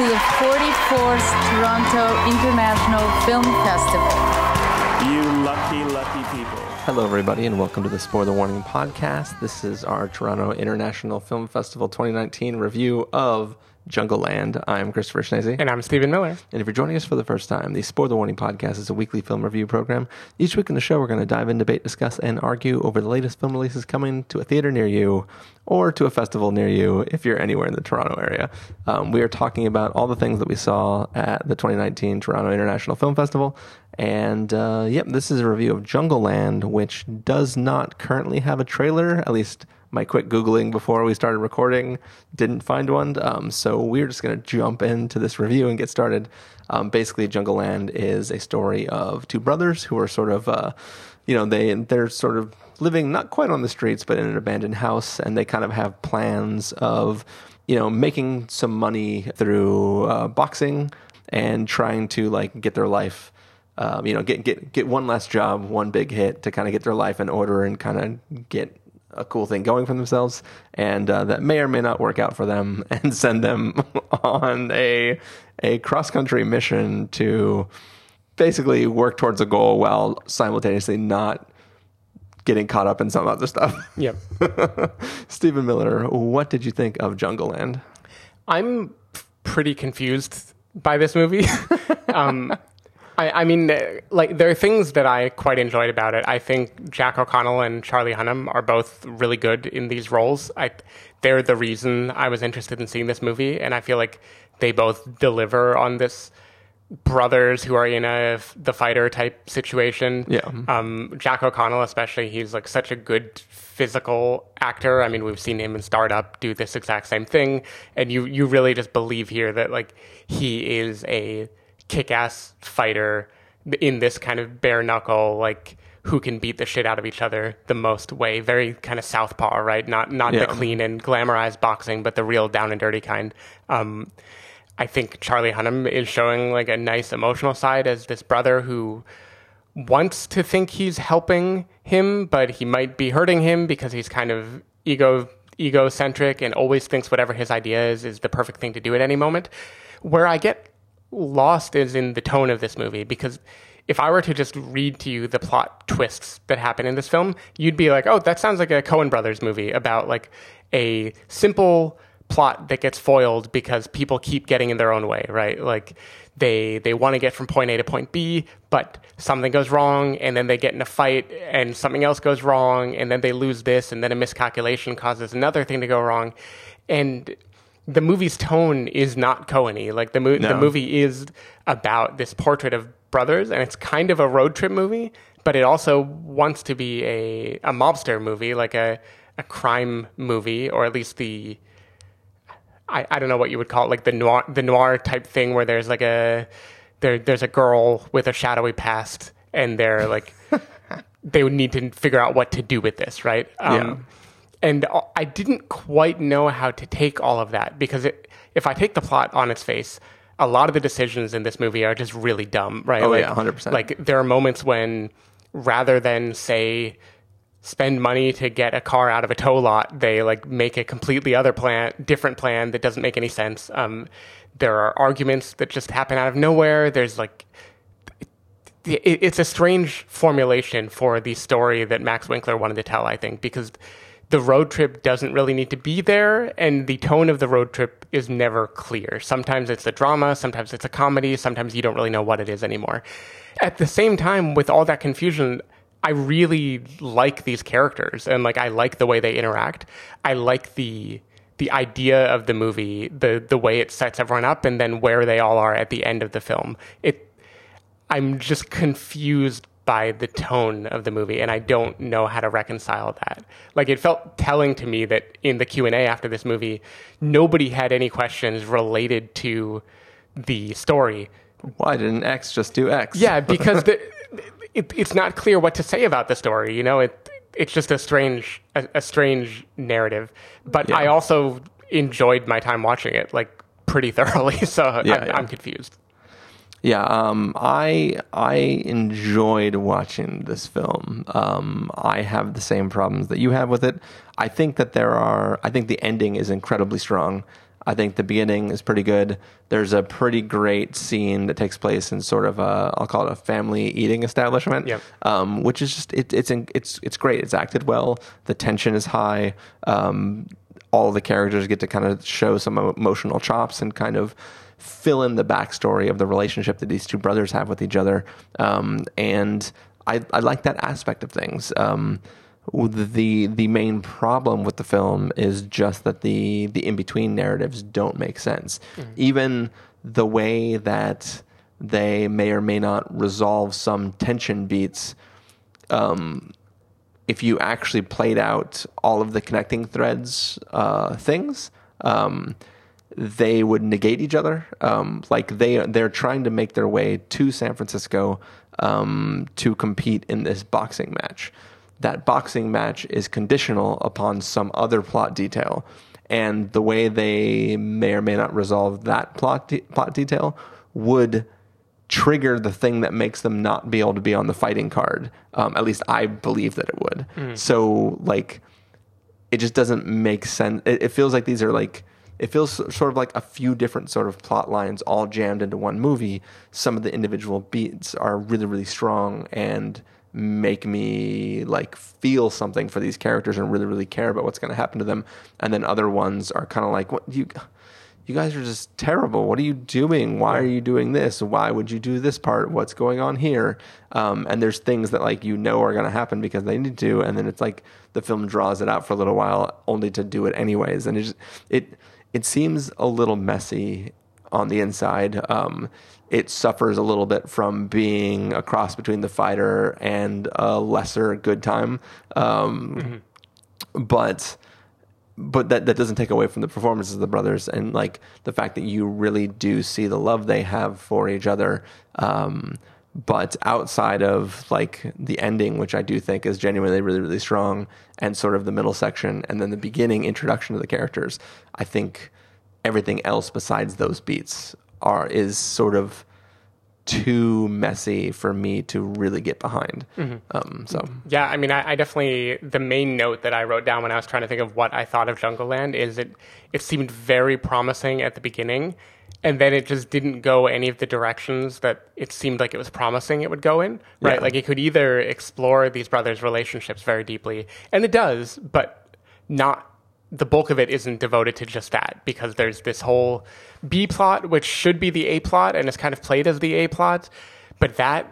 to the 44th Toronto International Film Festival. You lucky, lucky people. Hello, everybody, and welcome to the Spoiler Warning podcast. This is our Toronto International Film Festival 2019 review of Jungle Land. I'm Christopher Schnese. And I'm Stephen Miller. And if you're joining us for the first time, the Spoiler Warning podcast is a weekly film review program. Each week in the show, we're going to dive in, debate, discuss, and argue over the latest film releases coming to a theater near you or to a festival near you if you're anywhere in the Toronto area. Um, we are talking about all the things that we saw at the 2019 Toronto International Film Festival. And uh, yep, this is a review of Jungle Land, which does not currently have a trailer, at least my quick Googling before we started recording didn't find one. Um, so we're just going to jump into this review and get started. Um, basically, Jungle Land is a story of two brothers who are sort of, uh, you know, they they're sort of living not quite on the streets, but in an abandoned house, and they kind of have plans of, you know, making some money through uh, boxing and trying to like get their life. Um, you know, get get get one last job, one big hit to kind of get their life in order and kind of get a cool thing going for themselves, and uh, that may or may not work out for them, and send them on a a cross country mission to basically work towards a goal while simultaneously not getting caught up in some other stuff. Yep. Stephen Miller, what did you think of Jungle Land? I'm pretty confused by this movie. um, I, I, mean, like there are things that I quite enjoyed about it. I think Jack O'Connell and Charlie Hunnam are both really good in these roles. I, they're the reason I was interested in seeing this movie, and I feel like they both deliver on this brothers who are in a the fighter type situation. Yeah. Um, Jack O'Connell, especially, he's like such a good physical actor. I mean, we've seen him in Starred Up do this exact same thing, and you you really just believe here that like he is a kick ass fighter in this kind of bare knuckle like who can beat the shit out of each other the most way. Very kind of southpaw, right? Not not yeah. the clean and glamorized boxing, but the real down and dirty kind. Um, I think Charlie Hunnam is showing like a nice emotional side as this brother who wants to think he's helping him, but he might be hurting him because he's kind of ego egocentric and always thinks whatever his idea is is the perfect thing to do at any moment. Where I get lost is in the tone of this movie because if I were to just read to you the plot twists that happen in this film, you'd be like, "Oh, that sounds like a Coen Brothers movie about like a simple plot that gets foiled because people keep getting in their own way, right? Like they they want to get from point A to point B, but something goes wrong and then they get in a fight and something else goes wrong and then they lose this and then a miscalculation causes another thing to go wrong. And the movie's tone is not Coeny. Like the, mo- no. the movie is about this portrait of brothers and it's kind of a road trip movie, but it also wants to be a, a mobster movie, like a, a crime movie, or at least the I, I don't know what you would call it, like the noir the noir type thing where there's like a there there's a girl with a shadowy past and they're like they would need to figure out what to do with this, right? Um, yeah. And I didn't quite know how to take all of that because it, if I take the plot on its face, a lot of the decisions in this movie are just really dumb, right? Oh like, yeah, hundred percent. Like there are moments when rather than say spend money to get a car out of a tow lot. They like make a completely other plan, different plan that doesn't make any sense. Um, there are arguments that just happen out of nowhere. There's like, it's a strange formulation for the story that Max Winkler wanted to tell, I think, because the road trip doesn't really need to be there, and the tone of the road trip is never clear. Sometimes it's a drama, sometimes it's a comedy, sometimes you don't really know what it is anymore. At the same time, with all that confusion, I really like these characters and like I like the way they interact. I like the the idea of the movie, the the way it sets everyone up and then where they all are at the end of the film. It I'm just confused by the tone of the movie and I don't know how to reconcile that. Like it felt telling to me that in the Q&A after this movie nobody had any questions related to the story. Why didn't X just do X? Yeah, because the it, it's not clear what to say about the story. You know, it it's just a strange a, a strange narrative. But yeah. I also enjoyed my time watching it like pretty thoroughly. So yeah, I'm, yeah. I'm confused. Yeah, um, I I enjoyed watching this film. Um, I have the same problems that you have with it. I think that there are. I think the ending is incredibly strong. I think the beginning is pretty good. There's a pretty great scene that takes place in sort of a I'll call it a family eating establishment, Yep. um, which is just it, it's in, it's it's great. It's acted well. The tension is high. Um, all the characters get to kind of show some emotional chops and kind of fill in the backstory of the relationship that these two brothers have with each other. Um, and I, I like that aspect of things. Um, the the main problem with the film is just that the the in between narratives don't make sense. Even the way that they may or may not resolve some tension beats. Um, if you actually played out all of the connecting threads uh, things, um, they would negate each other. Um, like they they're trying to make their way to San Francisco um, to compete in this boxing match. That boxing match is conditional upon some other plot detail, and the way they may or may not resolve that plot de- plot detail would trigger the thing that makes them not be able to be on the fighting card. Um, at least I believe that it would. So like, it just doesn't make sense. It, it feels like these are like. It feels sort of like a few different sort of plot lines all jammed into one movie. Some of the individual beats are really, really strong and make me like feel something for these characters and really, really care about what's going to happen to them. And then other ones are kind of like, what you, you guys are just terrible. What are you doing? Why are you doing this? Why would you do this part? What's going on here? Um, and there's things that like you know are going to happen because they need to, and then it's like the film draws it out for a little while only to do it anyways, and it just, it it seems a little messy on the inside. Um, it suffers a little bit from being a cross between the fighter and a lesser good time. Um, But but that, that doesn't take away from the performances of the brothers and like the fact that you really do see the love they have for each other. Um, but outside of like the ending, which I do think is genuinely really, really strong, and sort of the middle section, and then the beginning introduction to the characters, I think everything else besides those beats are is sort of too messy for me to really get behind. Um, so Yeah, I mean, I, I definitely the main note that I wrote down when I was trying to think of what I thought of Jungle Land is it it seemed very promising at the beginning, and then it just didn't go any of the directions that it seemed like it was promising it would go in. Right, Yeah. like it could either explore these brothers' relationships very deeply, and it does, but not the bulk of it isn't devoted to just that because there's this whole B plot which should be the A plot and is kind of played as the A plot, but that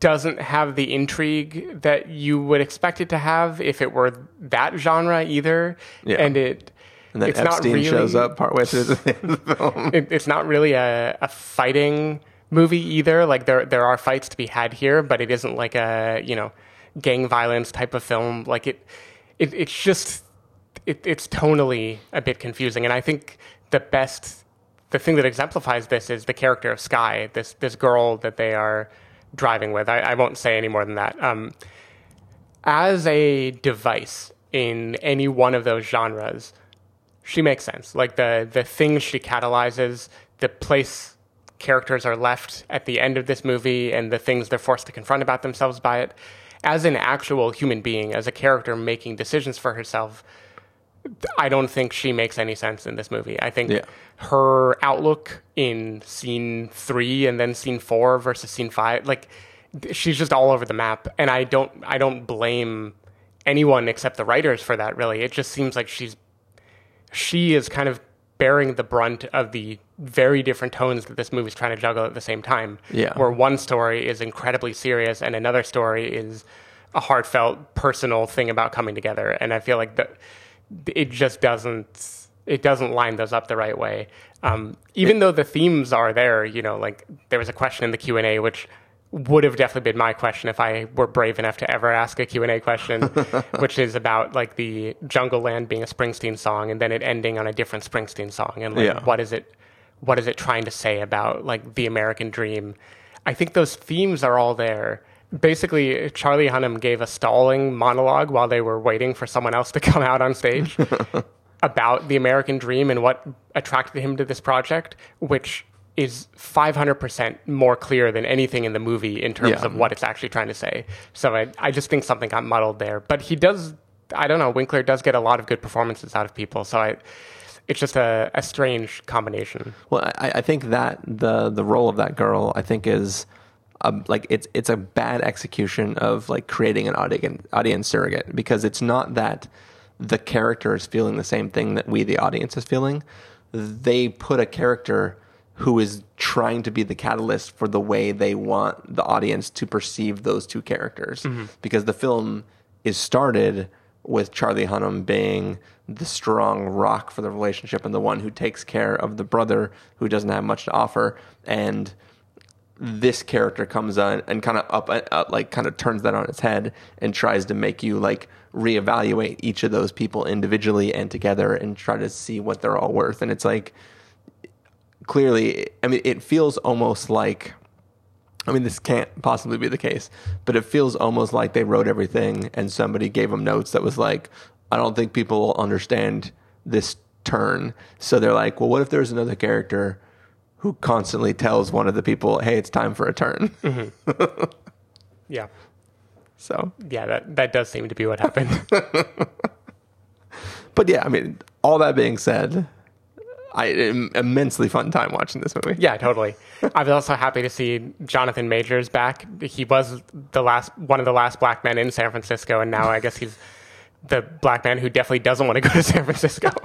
doesn't have the intrigue that you would expect it to have if it were that genre either. Yeah. And it and then it's Epstein not really, shows up partway through the film. It, it's not really a, a fighting movie either. Like there there are fights to be had here, but it isn't like a you know gang violence type of film. Like it, it it's just it, it's tonally a bit confusing. And I think the best the thing that exemplifies this is the character of Sky, this this girl that they are driving with. I, I won't say any more than that. Um, as a device in any one of those genres, she makes sense. Like the the things she catalyzes, the place characters are left at the end of this movie, and the things they're forced to confront about themselves by it. As an actual human being, as a character making decisions for herself, I don't think she makes any sense in this movie. I think Yeah. her outlook in scene three and then scene four versus scene five, like she's just all over the map. And I don't, I don't blame anyone except the writers for that. Really, it just seems like she's, she is kind of bearing the brunt of the very different tones that this movie's trying to juggle at the same time. Yeah. Where one story is incredibly serious and another story is a heartfelt, personal thing about coming together. And I feel like that it just doesn't it doesn't line those up the right way. Um, even though the themes are there, you know, like there was a question in the Q and A which would have definitely been my question if I were brave enough to ever ask a Q and A question, which is about like the Jungle Land being a Springsteen song and then it ending on a different Springsteen song, and like Yeah. what is it what is it trying to say about like the American dream? I think those themes are all there. Basically, Charlie Hunnam gave a stalling monologue while they were waiting for someone else to come out on stage about the American dream and what attracted him to this project, which is 500% more clear than anything in the movie in terms Yeah. of what it's actually trying to say. So I, I just think something got muddled there. But he does, I don't know, Winkler does get a lot of good performances out of people. So I, it's just a, a strange combination. Well, I, I think that the the role of that girl, I think, is um, like it's it's a bad execution of like creating an audience audience surrogate because it's not that the character is feeling the same thing that we the audience is feeling. They put a character who is trying to be the catalyst for the way they want the audience to perceive those two characters. Mm-hmm. because the film is started with Charlie Hunnam being the strong rock for the relationship and the one who takes care of the brother who doesn't have much to offer. And this character comes on and kind of up, up uh, like kind of turns that on its head and tries to make you like reevaluate each of those people individually and together and try to see what they're all worth. And it's like clearly i mean it feels almost like I mean, this can't possibly be the case, but it feels almost like they wrote everything and somebody gave them notes that was like, I don't think people will understand this turn. So they're like, well, what if there's another character who constantly tells one of the people, hey, it's time for a turn? Mm-hmm. yeah. So. Yeah, that, that does seem to be what happened. but yeah, I mean, all that being said, I immensely fun time watching this movie. Yeah, totally. I was also happy to see Jonathan Majors back. He was the last one of the last black men in San Francisco, and now I guess he's the black man who definitely doesn't want to go to San Francisco.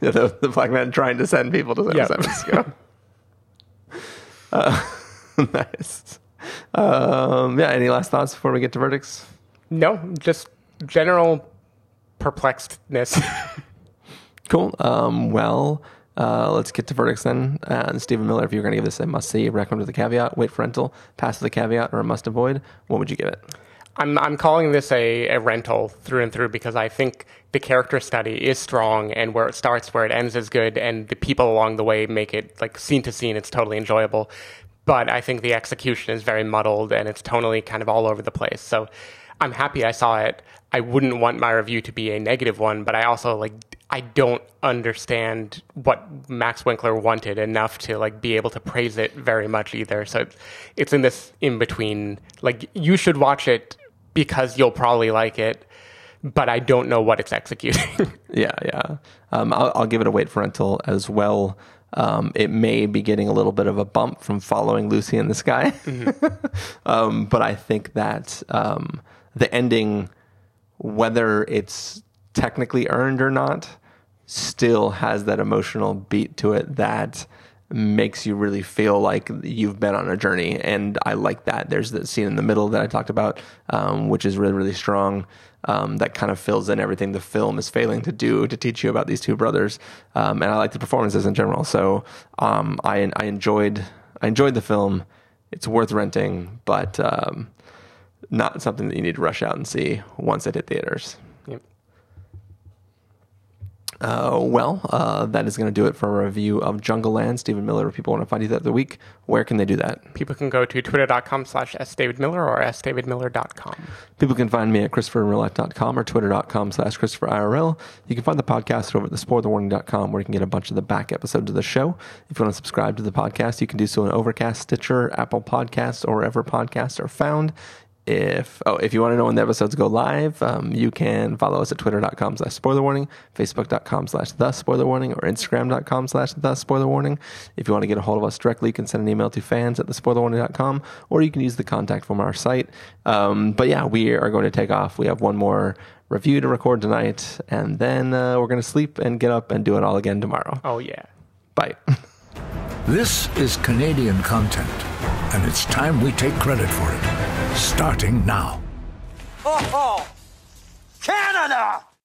yeah, the, the, black man trying to send people to San, yep. Francisco. uh, nice. Um, yeah. Any last thoughts before we get to verdicts? No, just general perplexedness. Cool. Um, well, uh, let's get to verdicts then. And Stephen Miller, if you're going to give this a must see, recommend with a caveat, wait for rental, pass with a caveat, or a must avoid, what would you give it? I'm I'm calling this a, a rental through and through because I think the character study is strong and where it starts, where it ends is good, and the people along the way make it like scene to scene. It's totally enjoyable, but I think the execution is very muddled and it's tonally kind of all over the place. So I'm happy I saw it. I wouldn't want my review to be a negative one, but I also like I don't understand what Max Winkler wanted enough to like be able to praise it very much either. So it's in this in between. Like you should watch it because you'll probably like it, but I don't know what it's executing. yeah, yeah. Um, I'll, I'll, give it a wait for rental as well. Um, it may be getting a little bit of a bump from following Lucy in the Sky, mm-hmm. um, but I think that um, the ending, whether it's technically earned or not, still has that emotional beat to it that makes you really feel like you've been on a journey. And I like that. There's the scene in the middle that I talked about, um, which is really, really strong. Um, that kind of fills in everything the film is failing to do to teach you about these two brothers. Um, and I like the performances in general. So um, I, I enjoyed I enjoyed the film. It's worth renting, but um, not something that you need to rush out and see once it hit theaters. Uh, well, uh, that is going to do it for a review of Jungleland. Stephen Miller, if people want to find you that the week, where can they do that? People can go to twitter.com slash sdavidmiller or sdavidmiller.com. People can find me at christopherinreallife.com or twitter.com slash christopherirl. You can find the podcast over at thespoilerwarning.com where you can get a bunch of the back episodes of the show. If you want to subscribe to the podcast, you can do so on Overcast, Stitcher, Apple Podcasts, or wherever podcasts are found if oh if you want to know when the episodes go live um, you can follow us at twitter.com slash spoiler warning facebook.com slash the spoiler warning or instagram.com slash the spoiler warning. If you want to get a hold of us directly you can send an email to fans at the spoilerwarning.com or you can use the contact from our site. Um, but yeah we are going to take off. We have one more review to record tonight and then uh, we're going to sleep and get up and do it all again tomorrow. Oh yeah. Bye. This is canadian content and it's time we take credit for it starting now. Oh. Canada!